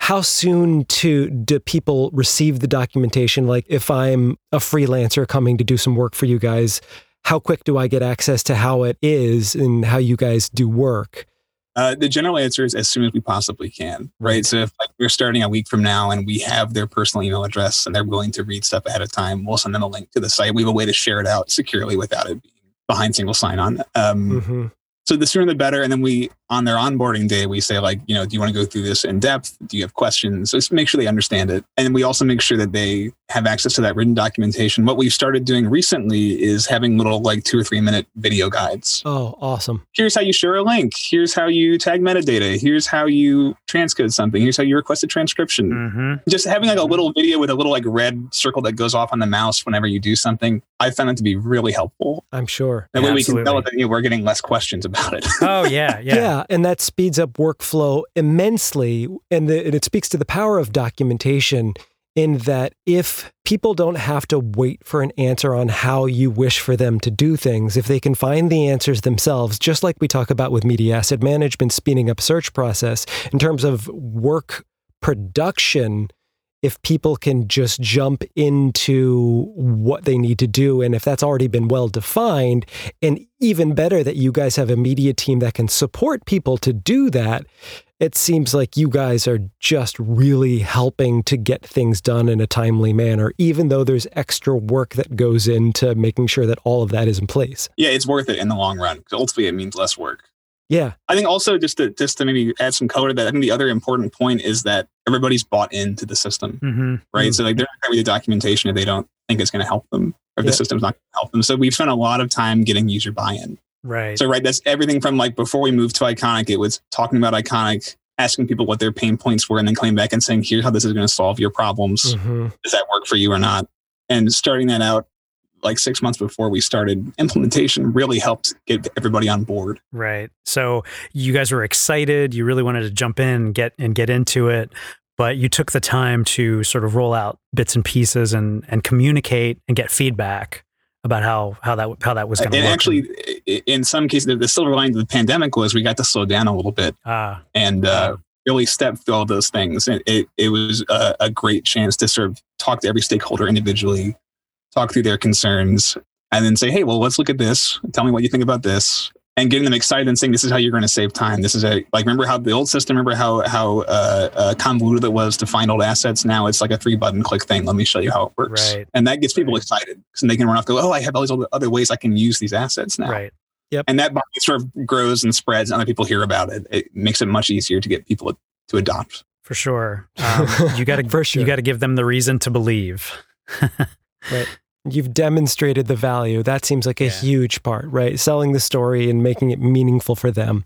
S2: how soon to do people receive the documentation? Like if I'm a freelancer coming to do some work for you guys, how quick do I get access to how it is and how you guys do work?
S3: Uh, the general answer is as soon as we possibly can, right? So if like, we're starting a week from now and we have their personal email address and they're willing to read stuff ahead of time, we'll send them a link to the site. We have a way to share it out securely without it being behind single sign-on. Um,
S2: hmm
S3: So the sooner the better. And then we, on their onboarding day, we say like, you know, do you want to go through this in depth? Do you have questions? So just make sure they understand it. And we also make sure that they have access to that written documentation. What we've started doing recently is having little like two or three minute video guides.
S2: Oh, awesome.
S3: Here's how you share a link. Here's how you tag metadata. Here's how you transcode something. Here's how you request a transcription.
S1: hmm
S3: Just having like a little video with a little like red circle that goes off on the mouse whenever you do something, I found it to be really helpful.
S2: I'm sure.
S3: That way we can tell
S1: Absolutely.
S3: that you know, we're getting less questions about it.
S1: Oh yeah, yeah.
S2: Yeah. And that speeds up workflow immensely. And, the, and it speaks to the power of documentation in that if people don't have to wait for an answer on how you wish for them to do things, if they can find the answers themselves, just like we talk about with media asset management speeding up search process, in terms of work production, if people can just jump into what they need to do, and if that's already been well defined, and even better that you guys have a media team that can support people to do that, it seems like you guys are just really helping to get things done in a timely manner, even though there's extra work that goes into making sure that all of that is in place.
S3: yeah, it's worth it in the long run. Ultimately, it means less work.
S2: Yeah.
S3: I think also just to just to maybe add some color to that, I think the other important point is that everybody's bought into the system,
S1: hmm
S3: right?
S2: Mm.
S3: So like they're not going to read the documentation if they don't think it's going to help them, or
S2: Yeah.
S3: the system's not going to help them. So we've spent a lot of time getting user buy-in.
S1: Right.
S3: So right, that's everything from like before we moved to iconik, it was talking about iconik, asking people what their pain points were, and then coming back and saying, "Here's how this is going to solve your problems.
S2: Mhm.
S3: Does that work for you or not?" And starting that out like six months before we started implementation really helped get everybody on board.
S1: Right. So you guys were excited. You really wanted to jump in and get and get into it, but you took the time to sort of roll out bits and pieces and and communicate and get feedback about how how that how that was going
S3: and
S1: to look.
S3: actually, in some cases, the- the silver lining of the pandemic was we got to slow down a little bit
S1: ah,
S3: and uh, really step through all those things. And it, it was a, a great chance to sort of talk to every stakeholder individually, talk through their concerns, and then say, hey, well, let's look at this. Tell me what you think about this. And getting them excited and saying, this is how you're going to save time. This is a, like, remember how the old system, remember how, how uh, uh, convoluted it was to find old assets? Now it's like a three button click thing. Let me show you how it works.
S1: Right.
S3: And that gets people
S1: Right.
S3: excited because they can run off, go, oh, I have all these other- other ways I can use these assets now
S1: right. Yep.
S3: and that bucket sort of grows and spreads and other people hear about it it makes it much easier to get people to adopt
S1: For sure. Um, you got to
S2: sure.
S1: You got to give them the reason to believe.
S2: You've demonstrated the value. That seems like a
S1: Yeah.
S2: huge part, right? Selling the story and making it meaningful for them.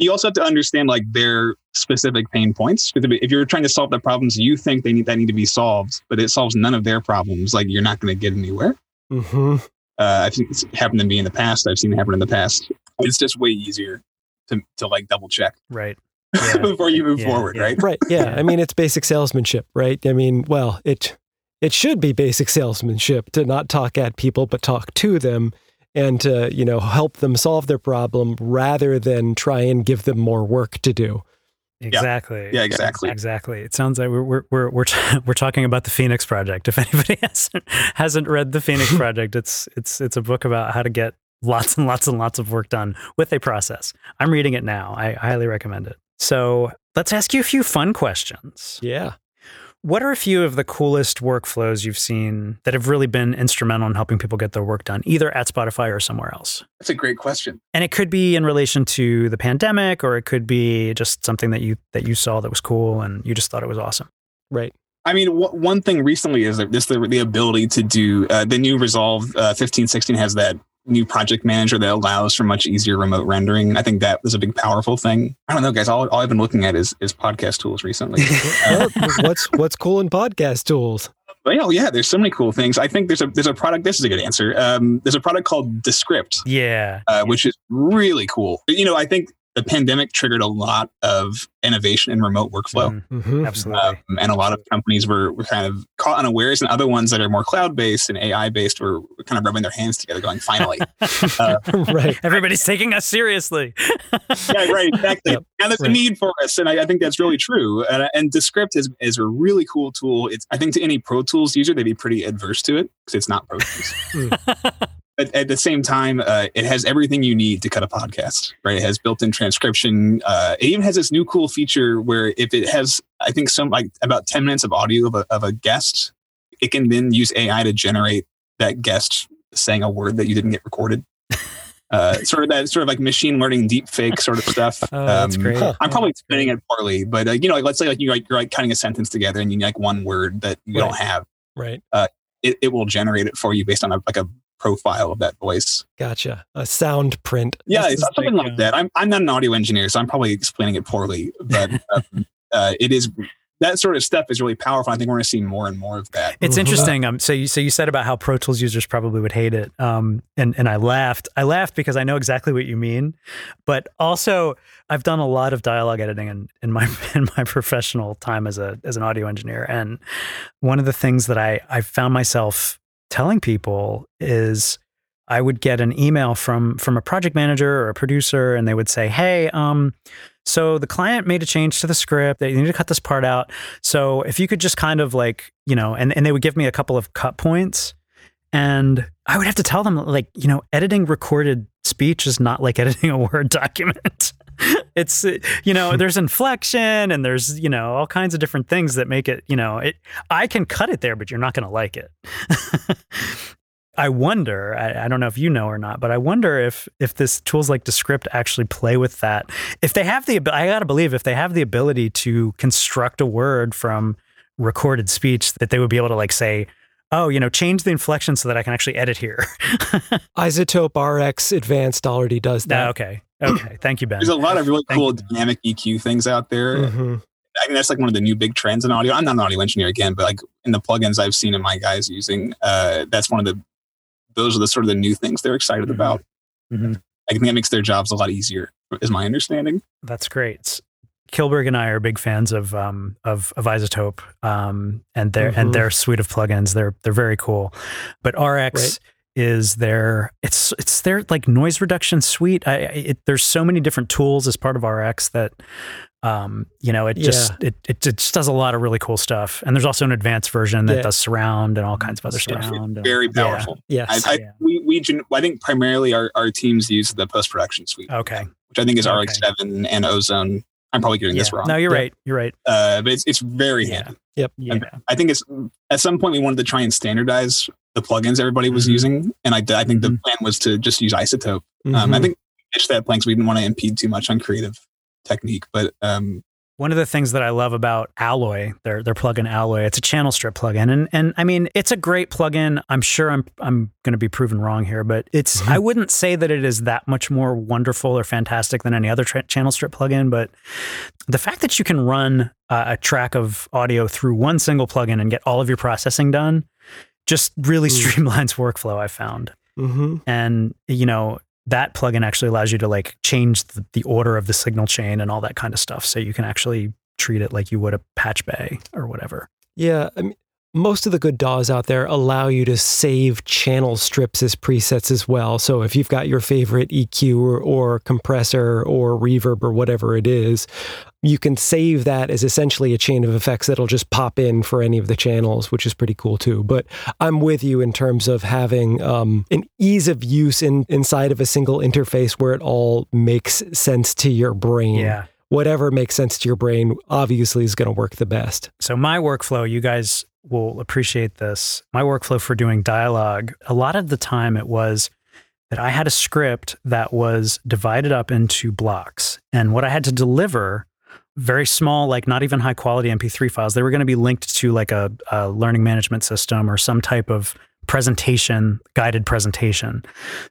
S3: you also have to understand like their specific pain points if you're trying to solve the problems you think they need that need to be solved but it solves none of their problems like you're not going to get anywhere
S2: hmm
S3: Uh, I've seen it's happened to me in the past. I've seen it happen in the past. It's just way easier to to like double check
S1: Right. Yeah.
S3: before you move
S1: Yeah,
S3: forward,
S1: yeah.
S3: right?
S2: Right. Yeah. I mean, it's basic salesmanship, right? I mean, well, it it should be basic salesmanship to not talk at people, but talk to them and to, you know, help them solve their problem rather than try and give them more work to do.
S1: Exactly.
S3: Yeah, exactly.
S1: Exactly. It sounds like we're we're we're we're, t- we're talking about the Phoenix Project. If anybody hasn't hasn't read the Phoenix Project, it's it's it's a book about how to get lots and lots and lots of work done with a process. I'm reading it now. I highly recommend it. So let's ask you a few fun questions.
S2: Yeah.
S1: What are a few of the coolest workflows you've seen that have really been instrumental in helping people get their work done, either at Spotify or somewhere else?
S3: That's a great question.
S1: And it could be in relation to the pandemic, or it could be just something that you that you saw that was cool and you just thought it was awesome.
S2: Right.
S3: I mean, w- one thing recently is that this the, the ability to do uh, the new Resolve uh, 1516 has that new project manager that allows for much easier remote rendering. I think that was a big powerful thing. I don't know, guys. All, all I've been looking at is is podcast tools recently.
S2: Well, what's what's cool in podcast tools?
S3: But yeah, yeah, there's so many cool things. I think there's a there's a product. This is a good answer. Um, there's a product called Descript,
S1: Yeah.
S3: uh, which is really cool. You know, I think the pandemic triggered a lot of innovation in remote workflow.
S1: Mhm.
S2: hmm
S1: Absolutely.
S3: Um, and a lot of companies were, were kind of caught unawares, and other ones that are more cloud based and AI based were kind of rubbing their hands together, going, "Finally,
S2: right.
S1: Everybody's taking us seriously.
S3: yeah, right, exactly."
S2: Yep,
S3: Now there's
S2: right.
S3: a need for us, and I, I think that's really true. And, and Descript is is a really cool tool. It's I think to any Pro Tools user, they'd be pretty adverse to it because it's not Pro Tools. But at the same time, uh, it has everything you need to cut a podcast. Right? It has built-in transcription. Uh, it even has this new cool feature where if it has, I think, some like about ten minutes of audio of a, of a guest, it can then use AI to generate that guest saying a word that you didn't get recorded. Uh, sort of that sort of like machine learning deep fake sort of stuff.
S1: Oh, that's
S3: Um,
S1: great.
S3: I'm probably
S1: That's
S3: explaining it poorly, but uh, you know, like, let's say like you're like you're like cutting a sentence together and you need like one word that you don't have.
S2: Right.
S3: It, it will generate it for you based on a, like a profile of that voice.
S2: Gotcha. A sound print.
S3: Yeah,
S1: This
S3: it's something
S1: like,
S3: like, that. I'm I'm not an audio engineer, so I'm probably explaining it poorly, but um, uh, it is that sort of stuff is really powerful. I think we're going to see more and more of that.
S1: It's
S2: Mhm.
S1: interesting. Um, so you so you said about how Pro Tools users probably would hate it. Um, and and I laughed. I laughed because I know exactly what you mean, but also I've done a lot of dialogue editing in, in my in my professional time as a as an audio engineer. And one of the things that I I found myself telling people is I would get an email from from a project manager or a producer, and they would say, "Hey, um, so the client made a change to the script. They need to cut this part out. So if you could just kind of like, you know, and, and they would give me a couple of cut points, and I would have to tell them like, you know, editing recorded speech is not like editing a Word document. it's uh, you know there's inflection and there's you know all kinds of different things that make it you know it i can cut it there but you're not going to like it I wonder, I, I don't know if you know or not, but I wonder if if this tools like Descript actually play with that. If they have the, I gotta believe if they have the ability to construct a word from recorded speech, that they would be able to like say, oh, you know, change the inflection so that I can actually edit here.
S2: iZotope RX Advanced already does that.
S1: okay, okay, thank you, Ben.
S3: There's a lot of really
S1: Thank
S3: cool
S1: you.
S3: dynamic EQ things out there.
S2: Mhm.
S3: I think that's like one of the new big trends in audio. I'm not an audio engineer again, but like in the plugins I've seen in my guys using, uh, that's one of the those are the sort of the new things they're excited
S1: Mhm.
S3: about.
S1: Mhm.
S3: I think that makes their jobs a lot easier, is my understanding.
S1: That's great. Kilberg and I are big fans of um, of, of iZotope um, and their
S2: Mhm.
S1: and their suite of plugins. They're they're very cool. But RX
S2: Right.
S1: Is their it's it's their like noise reduction suite. I, I it, there's so many different tools as part of RX that um, you know it just it, it it just does a lot of really cool stuff. And there's also an advanced version that
S2: Yeah.
S1: does surround and all kinds of other
S3: Yeah.
S1: surround. and-
S3: Very
S1: yeah.
S3: powerful.
S2: Yes.
S3: I, I,
S1: Yeah.
S3: we, we, I think primarily our, our teams use the post production suite,
S1: Okay.
S3: which I think is
S1: Okay.
S3: RX7 and Ozone. I'm probably getting this wrong,
S1: No, you're
S2: Yeah.
S1: right. You're right.
S3: uh, but it's, it's very
S1: Yeah.
S3: handy.
S2: Yep.
S1: Yeah.
S3: I think it's at some point we wanted to try and standardize the plugins everybody was
S1: Mhm.
S3: using, and I, I think the
S1: Mhm.
S3: plan was to just use iZotope. Um, I
S2: Mhm.
S3: think we pitched that plan because we didn't want to impede too much on creative technique, but um,
S1: One of the things that I love about Alloy, their their plugin Alloy, it's a channel strip plugin, and and I mean it's a great plugin. I'm sure I'm I'm going to be proven wrong here, but it's
S2: Mhm.
S1: I wouldn't say that it is that much more wonderful or fantastic than any other tra- channel strip plugin. But the fact that you can run uh, a track of audio through one single plugin and get all of your processing done just really
S2: Mm.
S1: streamlines workflow. I found,
S2: hmm
S1: and you know that plugin actually allows you to like change the, the order of the signal chain and all that kind of stuff, so you can actually treat it like you would a patch bay or whatever.
S2: Yeah, I mean, most of the good DAWs out there allow you to save channel strips as presets as well. So if you've got your favorite EQ or, or compressor or reverb or whatever it is, you can save that as essentially a chain of effects that'll just pop in for any of the channels, which is pretty cool too. But I'm with you in terms of having um, an ease of use in, inside of a single interface where it all makes sense to your brain.
S1: Yeah.
S2: Whatever makes sense to your brain obviously is going to work the best.
S1: So my workflow, you guys will appreciate this. My workflow for doing dialogue, a lot of the time it was that I had a script that was divided up into blocks. And what I had to deliver, very small, like not even high quality MP3 files, they were going to be linked to like a, a learning management system or some type of presentation, guided presentation.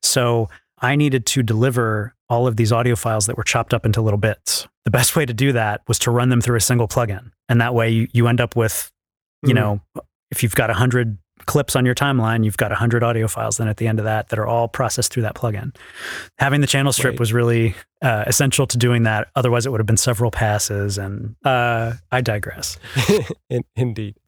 S1: So I needed to deliver all of these audio files that were chopped up into little bits. The best way to do that was to run them through a single plugin. And that way you, you end up with, you
S2: Mhm.
S1: know, if you've got 100 clips on your timeline, you've got 100 audio files then at the end of that that are all processed through that plugin. Having the channel strip
S2: Right.
S1: was really uh, essential to doing that. Otherwise, it would have been several passes. And uh, I digress.
S2: Indeed.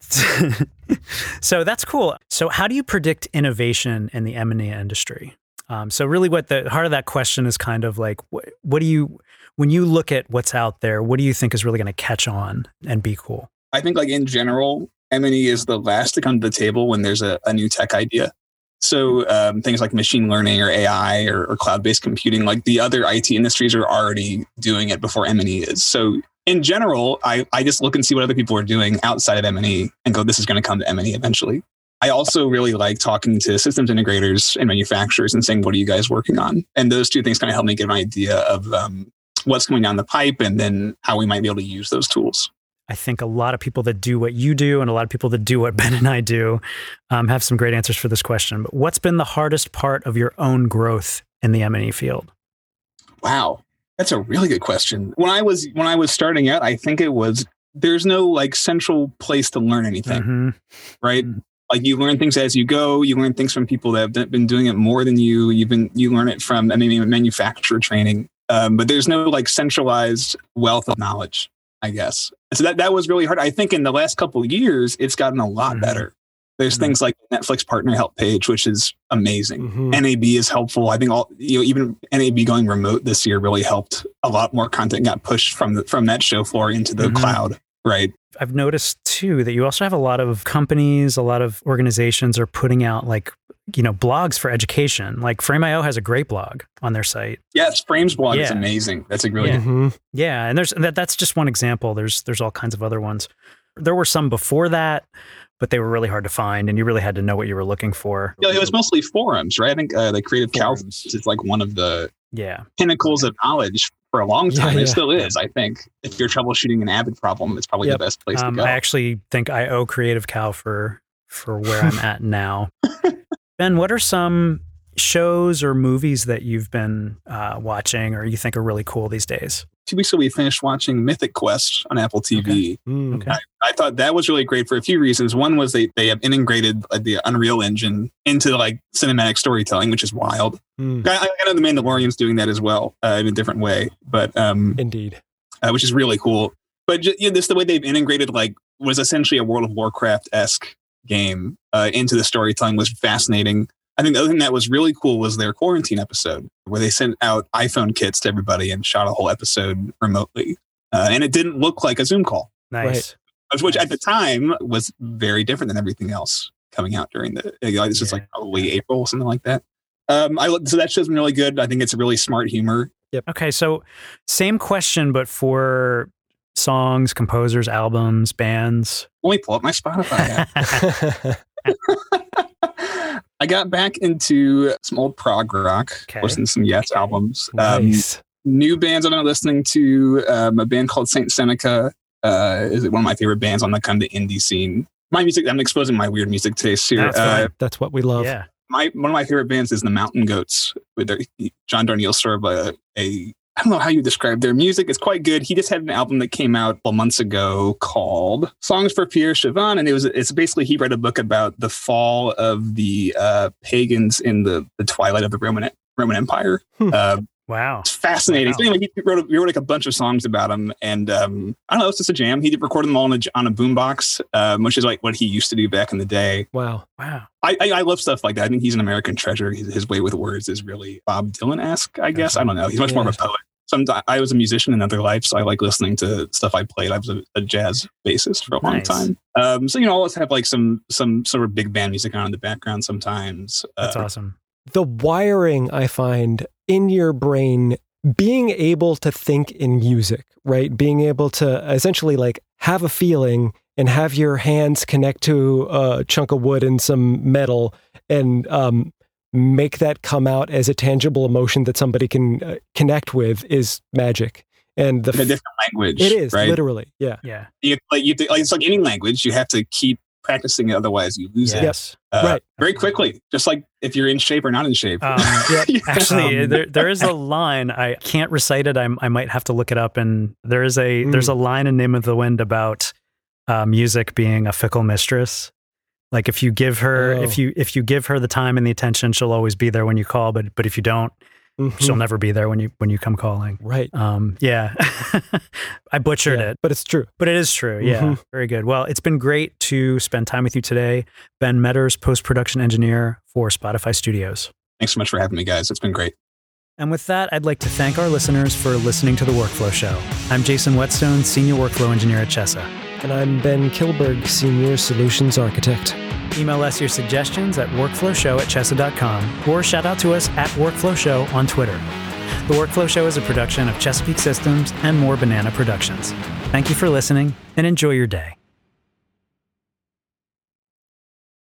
S1: so that's cool. So how do you predict innovation in the M&E industry? Um, so really what the heart of that question is kind of like, what, what do you, when you look at what's out there, what do you think is really going to catch on and be cool?
S3: I think like in general, M&E is the last to come to the table when there's a, a new tech idea. So um, things like machine learning or AI or, or cloud-based computing, like the other IT industries are already doing it before M&E is. So in general, I, I just look and see what other people are doing outside of M&E and go, this is going to come to M&E eventually. I also really like talking to systems integrators and manufacturers and saying, what are you guys working on? And those two things kind of help me get an idea of um, what's coming down the pipe and then how we might be able to use those tools.
S1: I think a lot of people that do what you do and a lot of people that do what Ben and I do um, have some great answers for this question. But what's been the hardest part of your own growth in the M&E field?
S3: Wow, that's a really good question. When I was when I was starting out, I think it was there's no like central place to learn anything,
S1: Mhm.
S3: right?
S1: Mhm.
S3: Like you learn things as you go. You learn things from people that have been doing it more than you. You've been you learn it from I mean manufacturer training, um, but there's no like centralized wealth of knowledge. I guess so. That that was really hard. I think in the last couple of years, it's gotten a lot
S1: Mhm.
S3: better. There's
S1: Mhm.
S3: things like Netflix partner help page, which is amazing.
S2: Mhm.
S3: NAB is helpful. I think all you know, even NAB going remote this year really helped. A lot more content got pushed from the, from that show floor into the
S1: Mhm.
S3: cloud. Right.
S1: I've noticed too that you also have a lot of companies, a lot of organizations are putting out like, you know, blogs for education. Like Frame.io has a great blog on their site.
S3: Yes, Frames blog is amazing. That's a really
S1: Yeah.
S3: good.
S2: Mhm.
S1: Yeah, and there's that, that's just one example. There's there's all kinds of other ones. There were some before that, but they were really hard to find, and you really had to know what you were looking for.
S3: Yeah, it was mostly forums, right? I think uh, the Creative Cow
S1: Forums.
S3: is like one of the
S1: Yeah,
S3: pinnacles of knowledge for a long
S2: Yeah,
S3: time.
S2: yeah.
S3: It still is, I think. If you're troubleshooting an Avid problem, it's probably
S2: Yep.
S3: the best place
S1: um,
S3: to go.
S1: I actually think I owe Creative Cow for for where I'm at now. ben, what are some shows or movies that you've been uh, watching or you think are really cool these days?
S3: Two weeks ago, we finished watching Mythic Quest on Apple TV.
S2: Mm.
S1: Okay.
S3: I thought that was really great for a few reasons. One was they they have integrated uh, the Unreal Engine into like cinematic storytelling, which is wild.
S2: Mm.
S3: I, I know the Mandalorian's doing that as well uh, in a different way, but um,
S2: Indeed.
S3: uh, which is really cool. But just, you know, this the way they've integrated like was essentially a World of Warcraft esque game uh, into the storytelling was fascinating. I think the other thing that was really cool was their quarantine episode, where they sent out iPhone kits to everybody and shot a whole episode remotely, uh, and it didn't look like a Zoom call,
S1: Nice.
S3: which at the time was very different than everything else coming out during the. You know, this is
S1: Yeah.
S3: like probably April, something like that. Um, I so that show's been really good. I think it's really smart humor. Yep.
S1: Okay, so same question, but for songs, composers, albums, bands.
S3: Let me pull up my Spotify. app. I got back into some old prog rock,
S1: Okay.
S3: listened to some Yes albums. Um, new bands I've been listening to um, a band called Saintseneca. Uh, is one of my favorite bands on the kind of indie scene. My music, I'm exposing my weird music tastes here.
S1: That's
S3: Uh,
S1: fine.
S2: That's what we love.
S1: yeah.
S3: my one of my favorite bands is the Mountain Goats. With their John Darnielle sort of a, a I don't know how you describe their music. It's quite good. He just had an album that came out a months ago called Songs for Pierre Chuvin. And it was it's basically he read a book about the fall of the uh, pagans in the, the twilight of the Roman Roman Empire.
S2: Hmm.
S3: Uh,
S1: Wow.
S3: it's fascinating.
S1: Wow.
S3: So anyway, he wrote, he wrote like a bunch of songs about him, and um, I don't know, it's just a jam. He did record them all on a, on a boombox, um, which is like what he used to do back in the day.
S2: Wow.
S1: Wow.
S3: I, I, I love stuff like that. I think he's an American treasure. His, his way with words is really Bob Dylan esque, I guess. I don't know. He's much more of a poet. Sometimes I was a musician in other life, so I like listening to stuff I played. I was a, a jazz bassist for a long time. Um, so you know, I always have like some some sort of big band music on in the background sometimes.
S1: That's
S3: Uh,
S1: awesome.
S2: The wiring I find in your brain, being able to think in music, right? Being able to essentially like have a feeling and have your hands connect to a chunk of wood and some metal and um, make that come out as a tangible emotion that somebody can uh, connect with is magic. And the
S3: in a
S2: f-
S3: different language.
S2: it is
S3: right.
S2: literally, yeah.
S1: Yeah.
S3: You, like, you, like it's like any language. You have to keep practicing it, otherwise you lose it.
S1: Yes.
S3: uh,
S2: Right.
S3: very quickly. Just like if you're in shape or not in shape.
S1: Um,
S2: Yeah.
S1: Actually,
S2: Um,
S1: there there is a line I can't recite it. I I might have to look it up. And there is a
S2: Mm.
S1: there's a line in Name of the Wind about uh, music being a fickle mistress. Like if you give her
S2: Oh.
S1: if you if you give her the time and the attention, she'll always be there when you call. But but if you don't,
S2: Mhm.
S1: she'll never be there when you when you come calling.
S2: Right.
S1: Um, yeah, I butchered
S2: Yeah,
S1: it,
S2: But it's true.
S1: but it is true. Yeah,
S2: Mhm.
S1: very good. Well, it's been great to spend time with you today, Ben Meadors, post production engineer for Spotify Studios.
S3: Thanks so much for having me, guys. It's been great.
S1: And with that, I'd like to thank our listeners for listening to The Workflow Show. I'm Jason Whetstone, Senior Workflow Engineer at CHESA.
S2: And I'm Ben Kilberg, Senior Solutions Architect.
S1: Email us your suggestions at workflowshow at chesa.com or shout out to us at Workflow Show on Twitter. The Workflow Show is a production of Chesapeake Systems and More Banana Productions. Thank you for listening and enjoy your day.